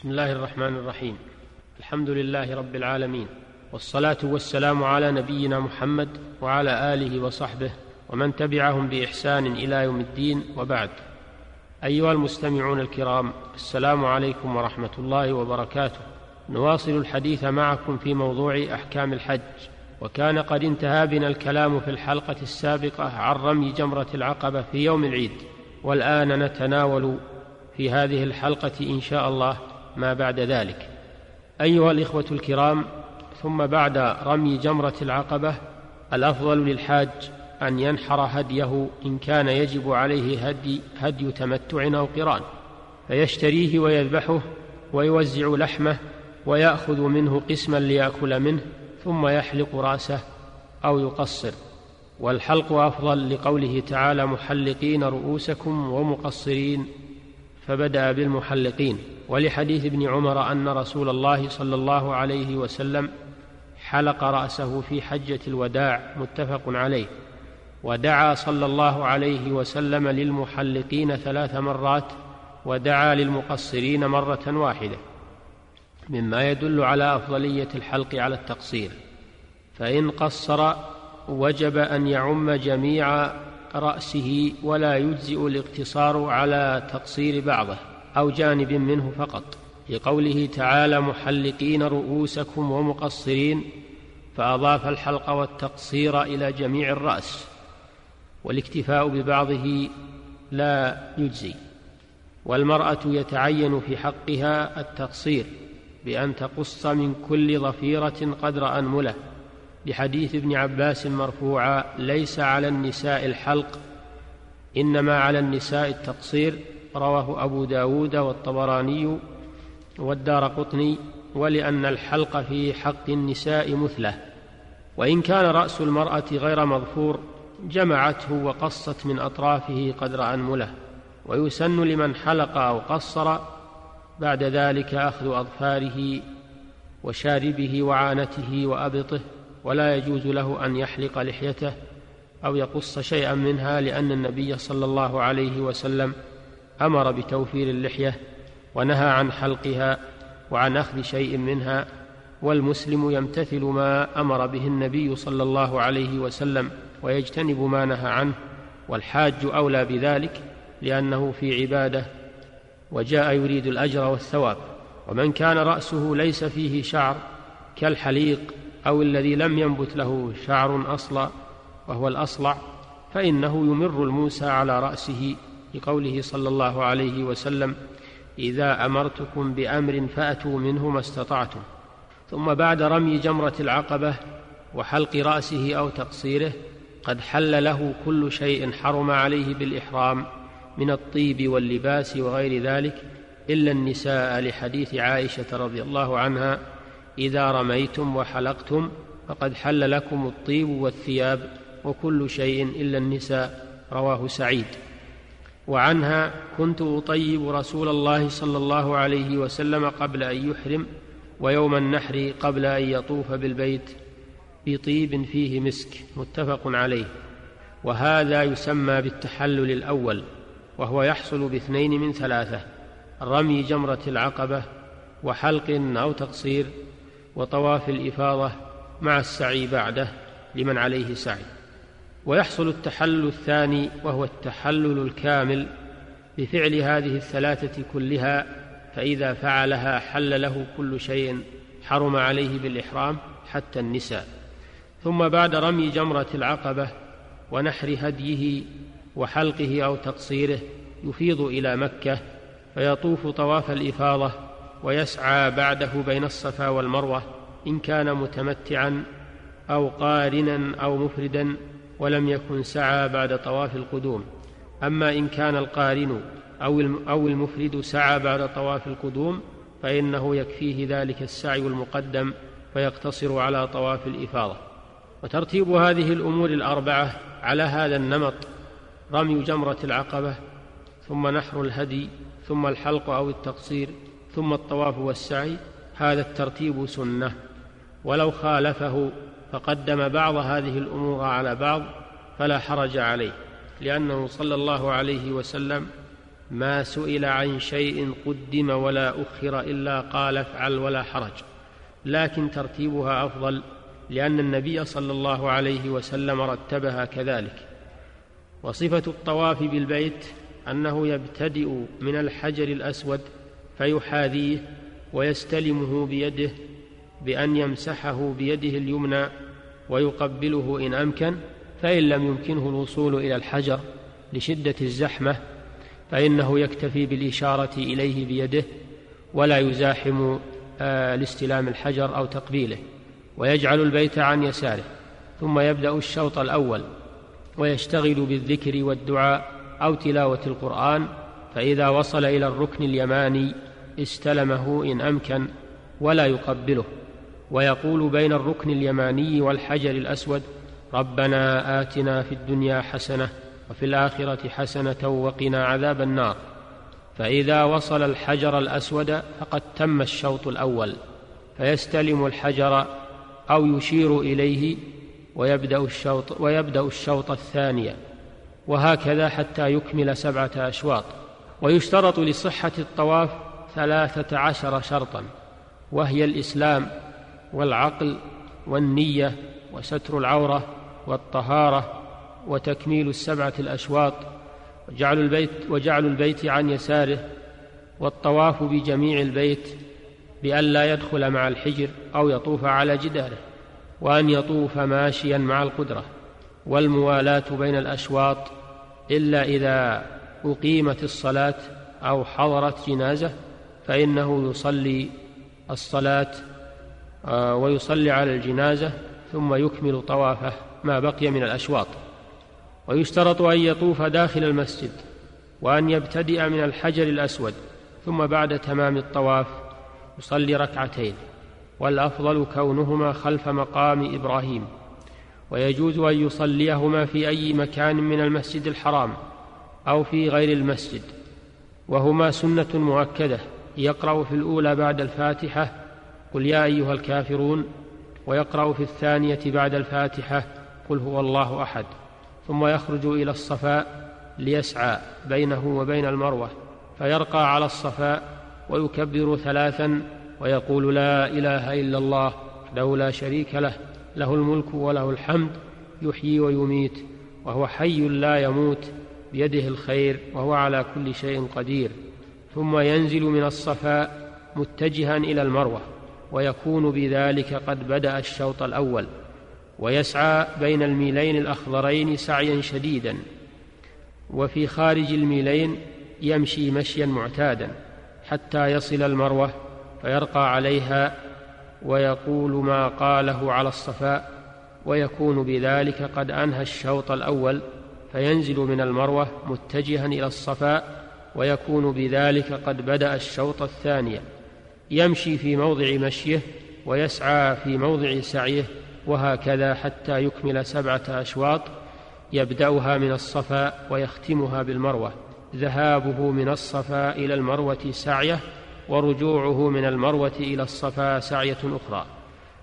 بسم الله الرحمن الرحيم. الحمد لله رب العالمين والصلاة والسلام على نبينا محمد وعلى آله وصحبه ومن تبعهم بإحسان إلى يوم الدين وبعد. أيها المستمعون الكرام السلام عليكم ورحمة الله وبركاته. نواصل الحديث معكم في موضوع أحكام الحج وكان قد انتهى بنا الكلام في الحلقة السابقة عن رمي جمرة العقبة في يوم العيد والآن نتناول في هذه الحلقة إن شاء الله ما بعد ذلك. أيها الإخوة الكرام ثم بعد رمي جمرة العقبة الأفضل للحاج أن ينحر هديه إن كان يجب عليه هدي, هدي تمتع أو قران. فيشتريه ويذبحه ويوزع لحمه ويأخذ منه قسما ليأكل منه ثم يحلق رأسه أو يقصر. والحلق أفضل لقوله تعالى محلقين رؤوسكم ومقصرين. فبدأ بالمحلقين. ولحديث ابن عمر أن رسول الله صلى الله عليه وسلم حلق رأسه في حجة الوداع متفق عليه ودعا صلى الله عليه وسلم للمحلقين ثلاث مرات ودعا للمقصرين مرة واحدة مما يدل على أفضلية الحلق على التقصير فإن قصر وجب أن يعم جميع رأسه ولا يجزئ الاقتصار على تقصير بعضه. أو جانب منه فقط لقوله تعالى محلقين رؤوسكم ومقصرين فأضاف الحلق والتقصير إلى جميع الرأس والاكتفاء ببعضه لا يجزي والمرأة يتعين في حقها التقصير بأن تقص من كل ظفيرة قدر أنملة لحديث ابن عباس مرفوعا ليس على النساء الحلق إنما على النساء التقصير رواه أبو داود والطبراني والدار قطني ولأن الحلق في حق النساء مثله وإن كان رأس المرأة غير مظفور جمعته وقصت من أطرافه قدر أنمله ويسن لمن حلق أو قصر بعد ذلك أخذ أظفاره وشاربه وعانته وأبطه ولا يجوز له أن يحلق لحيته أو يقص شيئا منها لأن النبي صلى الله عليه وسلم أمر بتوفير اللحية ونهى عن حلقها وعن أخذ شيء منها والمسلم يمتثل ما أمر به النبي صلى الله عليه وسلم ويجتنب ما نهى عنه والحاج أولى بذلك لأنه في عبادة وجاء يريد الأجر والثواب ومن كان رأسه ليس فيه شعر كالحليق أو الذي لم ينبت له شعر أصلا وهو الأصلع فإنه يمر الموسى على رأسه لقوله صلى الله عليه وسلم إذا أمرتكم بأمر فأتوا منه ما استطعتم. ثم بعد رمي جمرة العقبة وحلق رأسه أو تقصيره قد حل له كل شيء حرم عليه بالإحرام من الطيب واللباس وغير ذلك إلا النساء لحديث عائشة رضي الله عنها إذا رميتم وحلقتم فقد حل لكم الطيب والثياب وكل شيء إلا النساء. رواه سعيد. وعنها كنت أطيب رسول الله صلى الله عليه وسلم قبل أن يحرم ويوم النحر قبل أن يطوف بالبيت بطيب فيه مسك متفق عليه. وهذا يسمى بالتحلل الأول وهو يحصل باثنين من ثلاثة رمي جمرة العقبة وحلق أو تقصير وطواف الإفاضة مع السعي بعده لمن عليه سعي. ويحصل التحلل الثاني وهو التحلل الكامل بفعل هذه الثلاثة كلها فإذا فعلها حل له كل شيء حرم عليه بالإحرام حتى النساء. ثم بعد رمي جمرة العقبة ونحر هديه وحلقه أو تقصيره يفيض إلى مكة فيطوف طواف الإفاضة ويسعى بعده بين الصفا والمروة إن كان متمتعا أو قارنا أو مفردا ولم يكن سعى بعد طواف القدوم. أما إن كان القارن أو المفرد سعى بعد طواف القدوم فإنه يكفيه ذلك السعي المقدم فيقتصر على طواف الإفاضة. وترتيب هذه الأمور الأربعة على هذا النمط رمي جمرة العقبة ثم نحر الهدي ثم الحلق أو التقصير ثم الطواف والسعي. هذا الترتيب سنة. ولو خالفه فقدم بعض هذه الأمور على بعض فلا حرج عليه لأنه صلى الله عليه وسلم ما سئل عن شيء قدم ولا أخر إلا قال افعل ولا حرج لكن ترتيبها أفضل لأن النبي صلى الله عليه وسلم رتبها كذلك. وصفة الطواف بالبيت أنه يبتدئ من الحجر الأسود فيحاذيه ويستلمه بيده بأن يمسحه بيده اليمنى ويقبله إن أمكن فإن لم يمكنه الوصول إلى الحجر لشدة الزحمة فإنه يكتفي بالإشارة إليه بيده ولا يزاحم آه، لاستلام الحجر أو تقبيله ويجعل البيت عن يساره ثم يبدأ الشوط الأول ويشتغل بالذكر والدعاء أو تلاوة القرآن فإذا وصل إلى الركن اليماني استلمه إن أمكن ولا يقبله. ويقول بين الركن اليماني والحجر الأسود ربنا آتنا في الدنيا حسنة وفي الآخرة حسنة وقنا عذاب النار. فإذا وصل الحجر الأسود فقد تم الشوط الأول فيستلم الحجر أو يشير إليه ويبدأ الشوط ويبدأ الشوط الثاني وهكذا حتى يكمل سبعة أشواط. ويشترط لصحة الطواف ثلاثة عشر شرطا وهي الإسلام والعقل والنية وستر العورة والطهارة وتكميل السبعة الأشواط وجعل البيت وجعل البيت عن يساره والطواف بجميع البيت بأن لا يدخل مع الحجر أو يطوف على جداره وأن يطوف ماشيا مع القدرة والموالاة بين الأشواط إلا إذا أقيمت الصلاة أو حضرت جنازة فإنه يصلي الصلاة ويصلي على الجنازة ثم يكمل طوافه ما بقي من الأشواط. ويشترط أن يطوف داخل المسجد وأن يبتدئ من الحجر الأسود ثم بعد تمام الطواف يصلي ركعتين. والأفضل كونهما خلف مقام إبراهيم. ويجوز أن يصليهما في أي مكان من المسجد الحرام أو في غير المسجد. وهما سنة مؤكدة يقرأ في الأولى بعد الفاتحة قل يا أيها الكافرون ويقرأ في الثانية بعد الفاتحة قل هو الله أحد ثم يخرج إلى الصفاء ليسعى بينه وبين المروة فيرقى على الصفاء ويكبر ثلاثا ويقول لا إله إلا الله وحده لا شريك له له الملك وله الحمد يحيي ويميت وهو حي لا يموت بيده الخير وهو على كل شيء قدير ثم ينزل من الصفاء متجها إلى المروة. ويكون بذلك قد بدأ الشوط الأول ويسعى بين الميلين الأخضرين سعيا شديدا وفي خارج الميلين يمشي مشيا معتادا حتى يصل المروة فيرقى عليها ويقول ما قاله على الصفاء ويكون بذلك قد أنهى الشوط الأول فينزل من المروة متجها إلى الصفاء ويكون بذلك قد بدأ الشوط الثاني يمشي في موضع مشيه ويسعى في موضع سعيه وهكذا حتى يكمل سبعة أشواط يبدأها من الصفا ويختمها بالمروة. ذهابه من الصفا إلى المروة سعية ورجوعه من المروة إلى الصفا سعية أخرى.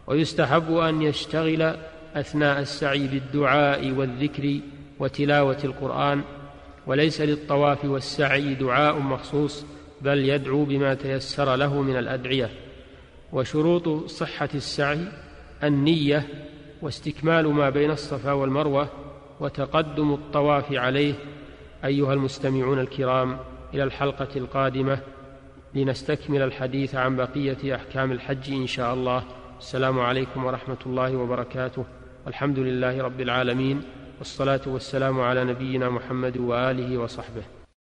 ويستحب أن يشتغل أثناء السعي بالدعاء والذكر وتلاوة القرآن وليس للطواف والسعي دعاء مخصوص بل يدعو بما تيسر له من الأدعية وشروط صحة السعي النية واستكمال ما بين الصفا والمروة وتقدم الطواف عليه أيها المستمعون الكرام إلى الحلقة القادمة لنستكمل الحديث عن بقية أحكام الحج إن شاء الله. السلام عليكم ورحمة الله وبركاته. والحمد لله رب العالمين والصلاة والسلام على نبينا محمد وآله وصحبه.